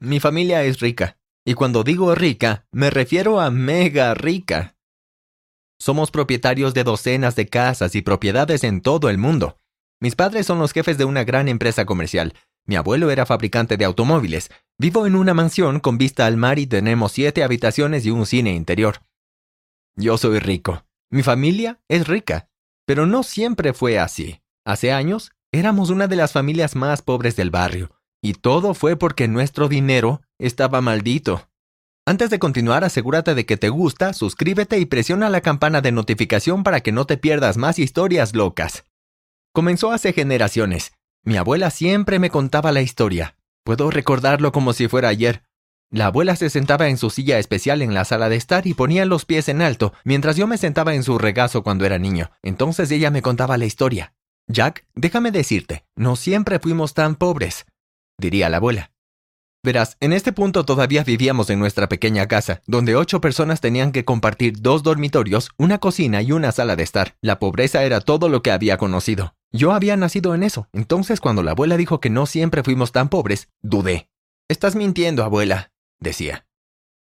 Mi familia es rica. Y cuando digo rica, me refiero a mega rica. Somos propietarios de docenas de casas y propiedades en todo el mundo. Mis padres son los jefes de una gran empresa comercial. Mi abuelo era fabricante de automóviles. Vivo en una mansión con vista al mar y tenemos siete habitaciones y un cine interior. Yo soy rico. Mi familia es rica. Pero no siempre fue así. Hace años, éramos una de las familias más pobres del barrio. Y todo fue porque nuestro dinero estaba maldito. Antes de continuar, asegúrate de que te gusta, suscríbete y presiona la campana de notificación para que no te pierdas más historias locas. Comenzó hace generaciones. Mi abuela siempre me contaba la historia. Puedo recordarlo como si fuera ayer. La abuela se sentaba en su silla especial en la sala de estar y ponía los pies en alto, mientras yo me sentaba en su regazo cuando era niño. Entonces ella me contaba la historia. Jack, déjame decirte, no siempre fuimos tan pobres diría la abuela. Verás, en este punto todavía vivíamos en nuestra pequeña casa, donde ocho personas tenían que compartir dos dormitorios, una cocina y una sala de estar. La pobreza era todo lo que había conocido. Yo había nacido en eso, entonces cuando la abuela dijo que no siempre fuimos tan pobres, dudé. Estás mintiendo, abuela, decía.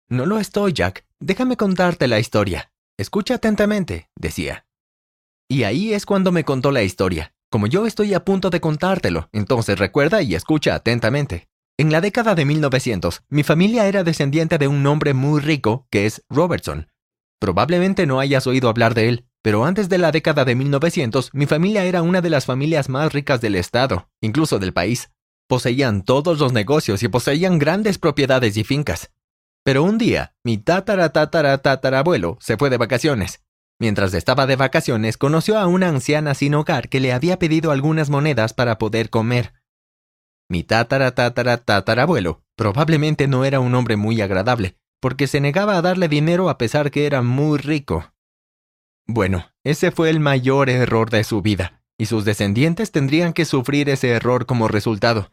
No lo estoy, Jack. Déjame contarte la historia. Escucha atentamente, decía. Y ahí es cuando me contó la historia. Como yo estoy a punto de contártelo, entonces recuerda y escucha atentamente. En la década de 1900, mi familia era descendiente de un hombre muy rico que es Robertson. Probablemente no hayas oído hablar de él, pero antes de la década de 1900, mi familia era una de las familias más ricas del estado, incluso del país. Poseían todos los negocios y poseían grandes propiedades y fincas. Pero un día, mi tatara tatara tatarabuelo se fue de vacaciones Mientras estaba de vacaciones, conoció a una anciana sin hogar que le había pedido algunas monedas para poder comer. Mi tatara tatara tatarabuelo probablemente no era un hombre muy agradable, porque se negaba a darle dinero a pesar que era muy rico. Bueno, ese fue el mayor error de su vida, y sus descendientes tendrían que sufrir ese error como resultado.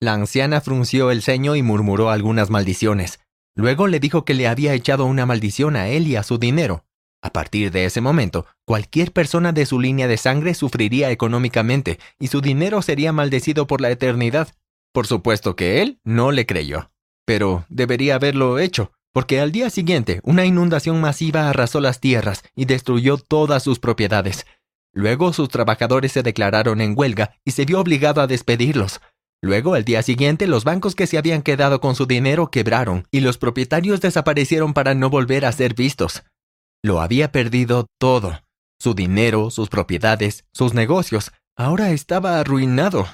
La anciana frunció el ceño y murmuró algunas maldiciones. Luego le dijo que le había echado una maldición a él y a su dinero, a partir de ese momento, cualquier persona de su línea de sangre sufriría económicamente y su dinero sería maldecido por la eternidad. Por supuesto que él no le creyó. Pero debería haberlo hecho, porque al día siguiente una inundación masiva arrasó las tierras y destruyó todas sus propiedades. Luego sus trabajadores se declararon en huelga y se vio obligado a despedirlos. Luego, al día siguiente, los bancos que se habían quedado con su dinero quebraron y los propietarios desaparecieron para no volver a ser vistos. Lo había perdido todo. Su dinero, sus propiedades, sus negocios. Ahora estaba arruinado.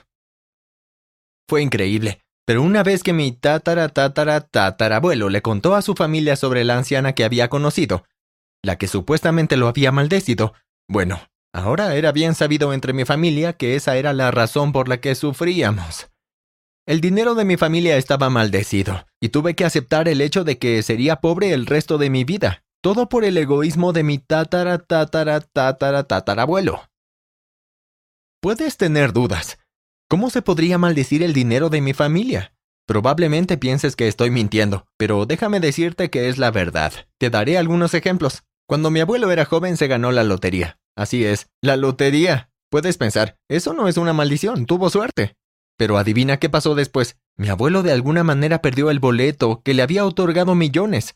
Fue increíble, pero una vez que mi tatara tatara tatarabuelo le contó a su familia sobre la anciana que había conocido, la que supuestamente lo había maldecido, bueno, ahora era bien sabido entre mi familia que esa era la razón por la que sufríamos. El dinero de mi familia estaba maldecido, y tuve que aceptar el hecho de que sería pobre el resto de mi vida. Todo por el egoísmo de mi tatara tatara tatara tatarabuelo. Puedes tener dudas. ¿Cómo se podría maldecir el dinero de mi familia? Probablemente pienses que estoy mintiendo, pero déjame decirte que es la verdad. Te daré algunos ejemplos. Cuando mi abuelo era joven se ganó la lotería. Así es, la lotería. Puedes pensar, eso no es una maldición, tuvo suerte. Pero adivina qué pasó después. Mi abuelo de alguna manera perdió el boleto que le había otorgado millones.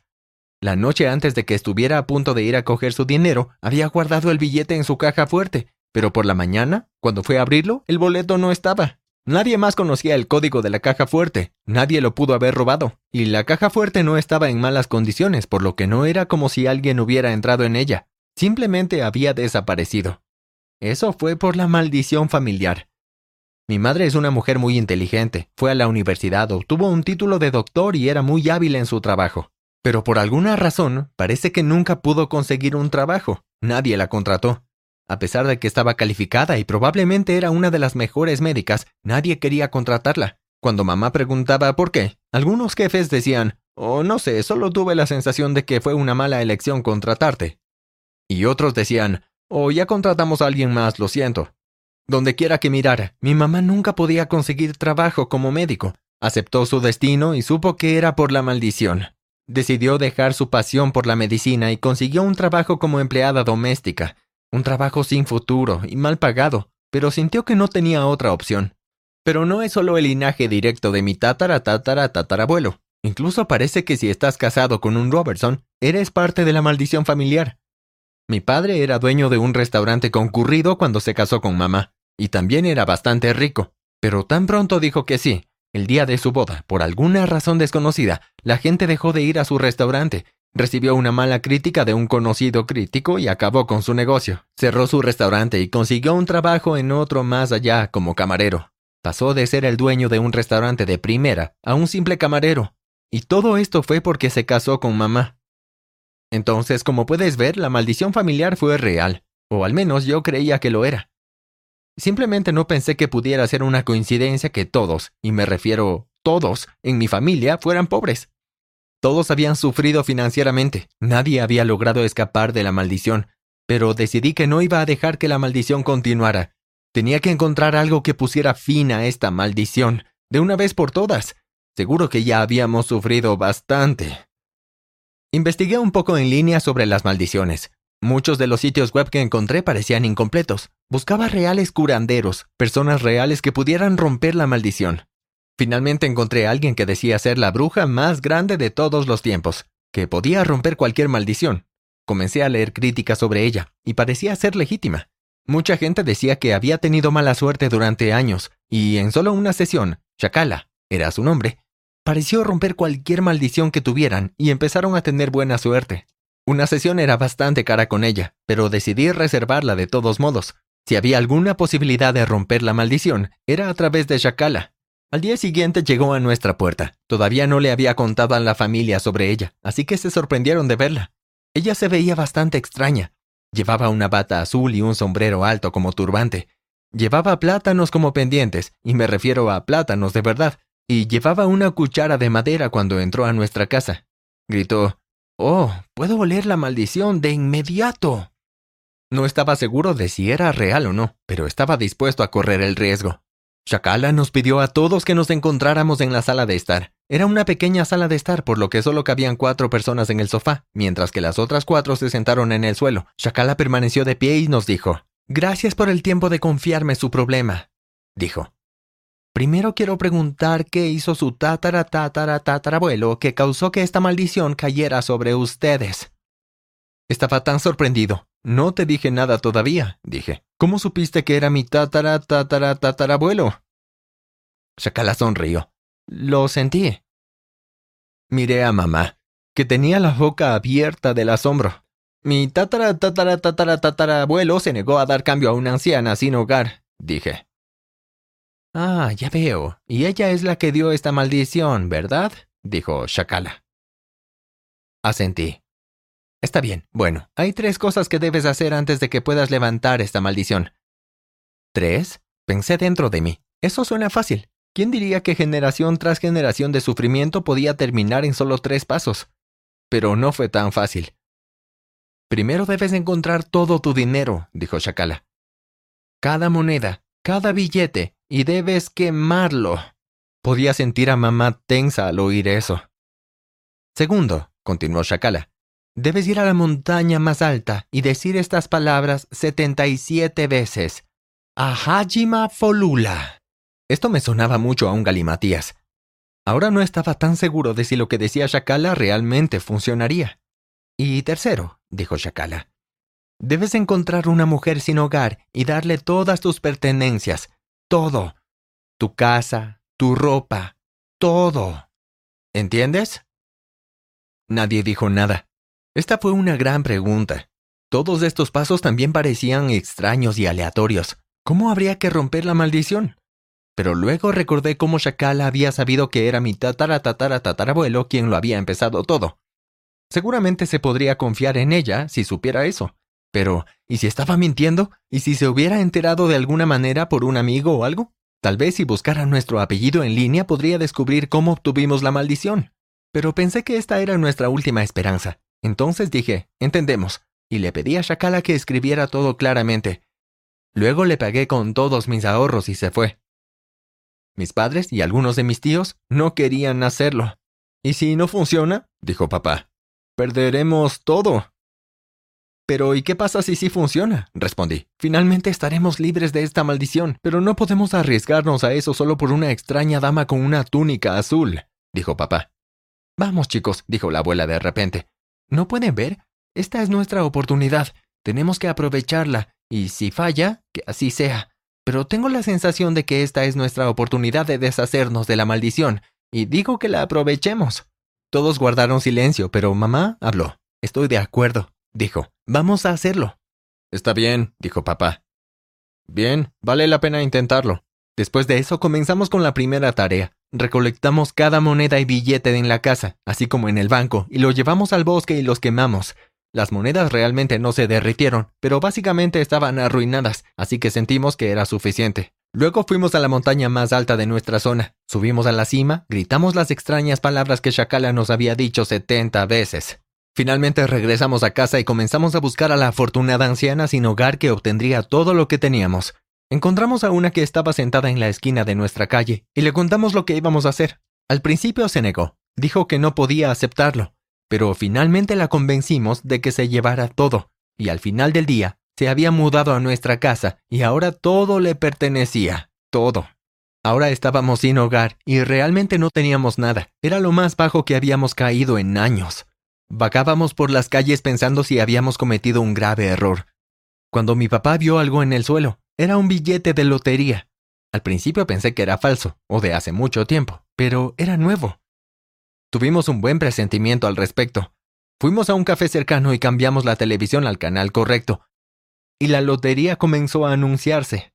La noche antes de que estuviera a punto de ir a coger su dinero, había guardado el billete en su caja fuerte, pero por la mañana, cuando fue a abrirlo, el boleto no estaba. Nadie más conocía el código de la caja fuerte, nadie lo pudo haber robado, y la caja fuerte no estaba en malas condiciones, por lo que no era como si alguien hubiera entrado en ella, simplemente había desaparecido. Eso fue por la maldición familiar. Mi madre es una mujer muy inteligente, fue a la universidad, obtuvo un título de doctor y era muy hábil en su trabajo. Pero por alguna razón parece que nunca pudo conseguir un trabajo. Nadie la contrató. A pesar de que estaba calificada y probablemente era una de las mejores médicas, nadie quería contratarla. Cuando mamá preguntaba por qué, algunos jefes decían, oh, no sé, solo tuve la sensación de que fue una mala elección contratarte. Y otros decían, oh, ya contratamos a alguien más, lo siento. Donde quiera que mirara, mi mamá nunca podía conseguir trabajo como médico. Aceptó su destino y supo que era por la maldición. Decidió dejar su pasión por la medicina y consiguió un trabajo como empleada doméstica, un trabajo sin futuro y mal pagado, pero sintió que no tenía otra opción. Pero no es solo el linaje directo de mi tatara tatara tatarabuelo. Incluso parece que si estás casado con un Robertson, eres parte de la maldición familiar. Mi padre era dueño de un restaurante concurrido cuando se casó con mamá, y también era bastante rico. Pero tan pronto dijo que sí, el día de su boda, por alguna razón desconocida, la gente dejó de ir a su restaurante, recibió una mala crítica de un conocido crítico y acabó con su negocio. Cerró su restaurante y consiguió un trabajo en otro más allá como camarero. Pasó de ser el dueño de un restaurante de primera a un simple camarero. Y todo esto fue porque se casó con mamá. Entonces, como puedes ver, la maldición familiar fue real, o al menos yo creía que lo era. Simplemente no pensé que pudiera ser una coincidencia que todos, y me refiero todos, en mi familia fueran pobres. Todos habían sufrido financieramente, nadie había logrado escapar de la maldición, pero decidí que no iba a dejar que la maldición continuara. Tenía que encontrar algo que pusiera fin a esta maldición, de una vez por todas. Seguro que ya habíamos sufrido bastante. Investigué un poco en línea sobre las maldiciones. Muchos de los sitios web que encontré parecían incompletos. Buscaba reales curanderos, personas reales que pudieran romper la maldición. Finalmente encontré a alguien que decía ser la bruja más grande de todos los tiempos, que podía romper cualquier maldición. Comencé a leer críticas sobre ella, y parecía ser legítima. Mucha gente decía que había tenido mala suerte durante años, y en solo una sesión, Chacala, era su nombre, pareció romper cualquier maldición que tuvieran y empezaron a tener buena suerte. Una sesión era bastante cara con ella, pero decidí reservarla de todos modos. Si había alguna posibilidad de romper la maldición, era a través de Shakala. Al día siguiente llegó a nuestra puerta. Todavía no le había contado a la familia sobre ella, así que se sorprendieron de verla. Ella se veía bastante extraña. Llevaba una bata azul y un sombrero alto como turbante. Llevaba plátanos como pendientes, y me refiero a plátanos de verdad, y llevaba una cuchara de madera cuando entró a nuestra casa. Gritó, Oh, puedo oler la maldición de inmediato. No estaba seguro de si era real o no, pero estaba dispuesto a correr el riesgo. Shakala nos pidió a todos que nos encontráramos en la sala de estar. Era una pequeña sala de estar, por lo que solo cabían cuatro personas en el sofá, mientras que las otras cuatro se sentaron en el suelo. Shakala permaneció de pie y nos dijo, Gracias por el tiempo de confiarme su problema, dijo. Primero quiero preguntar qué hizo su tatara tatara tatarabuelo que causó que esta maldición cayera sobre ustedes. Estaba tan sorprendido. No te dije nada todavía, dije. ¿Cómo supiste que era mi tatara tatara tatarabuelo? Shakala sonrió. Lo sentí. Miré a mamá, que tenía la boca abierta del asombro. Mi tatara tatara tatara tatarabuelo se negó a dar cambio a una anciana sin hogar, dije. Ah, ya veo. Y ella es la que dio esta maldición, ¿verdad? dijo Shakala. Asentí. Está bien. Bueno, hay tres cosas que debes hacer antes de que puedas levantar esta maldición. ¿Tres? Pensé dentro de mí. Eso suena fácil. ¿Quién diría que generación tras generación de sufrimiento podía terminar en solo tres pasos? Pero no fue tan fácil. Primero debes encontrar todo tu dinero, dijo Shakala. Cada moneda, cada billete, y debes quemarlo. Podía sentir a mamá tensa al oír eso. Segundo, continuó Shakala, debes ir a la montaña más alta y decir estas palabras setenta y siete veces. Ahajima Folula. Esto me sonaba mucho a un galimatías. Ahora no estaba tan seguro de si lo que decía Shakala realmente funcionaría. Y tercero, dijo Shakala, debes encontrar una mujer sin hogar y darle todas tus pertenencias, todo. Tu casa, tu ropa, todo. ¿Entiendes? Nadie dijo nada. Esta fue una gran pregunta. Todos estos pasos también parecían extraños y aleatorios. ¿Cómo habría que romper la maldición? Pero luego recordé cómo Shakala había sabido que era mi tatara tatara tatarabuelo quien lo había empezado todo. Seguramente se podría confiar en ella si supiera eso. Pero, ¿y si estaba mintiendo? ¿Y si se hubiera enterado de alguna manera por un amigo o algo? Tal vez si buscara nuestro apellido en línea podría descubrir cómo obtuvimos la maldición. Pero pensé que esta era nuestra última esperanza. Entonces dije, entendemos, y le pedí a Shakala que escribiera todo claramente. Luego le pagué con todos mis ahorros y se fue. Mis padres y algunos de mis tíos no querían hacerlo. ¿Y si no funciona? dijo papá. Perderemos todo. Pero ¿y qué pasa si sí funciona? respondí. Finalmente estaremos libres de esta maldición, pero no podemos arriesgarnos a eso solo por una extraña dama con una túnica azul, dijo papá. Vamos, chicos, dijo la abuela de repente. ¿No pueden ver? Esta es nuestra oportunidad. Tenemos que aprovecharla, y si falla, que así sea. Pero tengo la sensación de que esta es nuestra oportunidad de deshacernos de la maldición, y digo que la aprovechemos. Todos guardaron silencio, pero mamá habló. Estoy de acuerdo, dijo. Vamos a hacerlo. Está bien, dijo papá. Bien, vale la pena intentarlo. Después de eso comenzamos con la primera tarea. Recolectamos cada moneda y billete en la casa, así como en el banco, y lo llevamos al bosque y los quemamos. Las monedas realmente no se derritieron, pero básicamente estaban arruinadas, así que sentimos que era suficiente. Luego fuimos a la montaña más alta de nuestra zona. Subimos a la cima, gritamos las extrañas palabras que Shakala nos había dicho setenta veces. Finalmente regresamos a casa y comenzamos a buscar a la afortunada anciana sin hogar que obtendría todo lo que teníamos. Encontramos a una que estaba sentada en la esquina de nuestra calle y le contamos lo que íbamos a hacer. Al principio se negó, dijo que no podía aceptarlo, pero finalmente la convencimos de que se llevara todo, y al final del día se había mudado a nuestra casa y ahora todo le pertenecía, todo. Ahora estábamos sin hogar y realmente no teníamos nada. Era lo más bajo que habíamos caído en años. Vagábamos por las calles pensando si habíamos cometido un grave error. Cuando mi papá vio algo en el suelo, era un billete de lotería. Al principio pensé que era falso, o de hace mucho tiempo, pero era nuevo. Tuvimos un buen presentimiento al respecto. Fuimos a un café cercano y cambiamos la televisión al canal correcto. Y la lotería comenzó a anunciarse.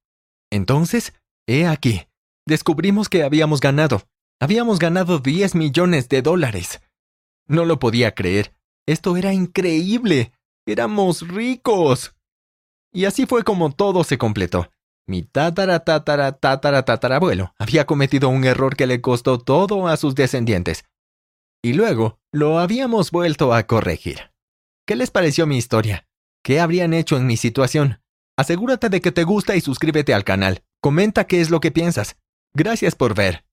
Entonces, he aquí, descubrimos que habíamos ganado. Habíamos ganado 10 millones de dólares. No lo podía creer. Esto era increíble. Éramos ricos. Y así fue como todo se completó. Mi tatara tatara tatara tatarabuelo había cometido un error que le costó todo a sus descendientes, y luego lo habíamos vuelto a corregir. ¿Qué les pareció mi historia? ¿Qué habrían hecho en mi situación? Asegúrate de que te gusta y suscríbete al canal. Comenta qué es lo que piensas. Gracias por ver.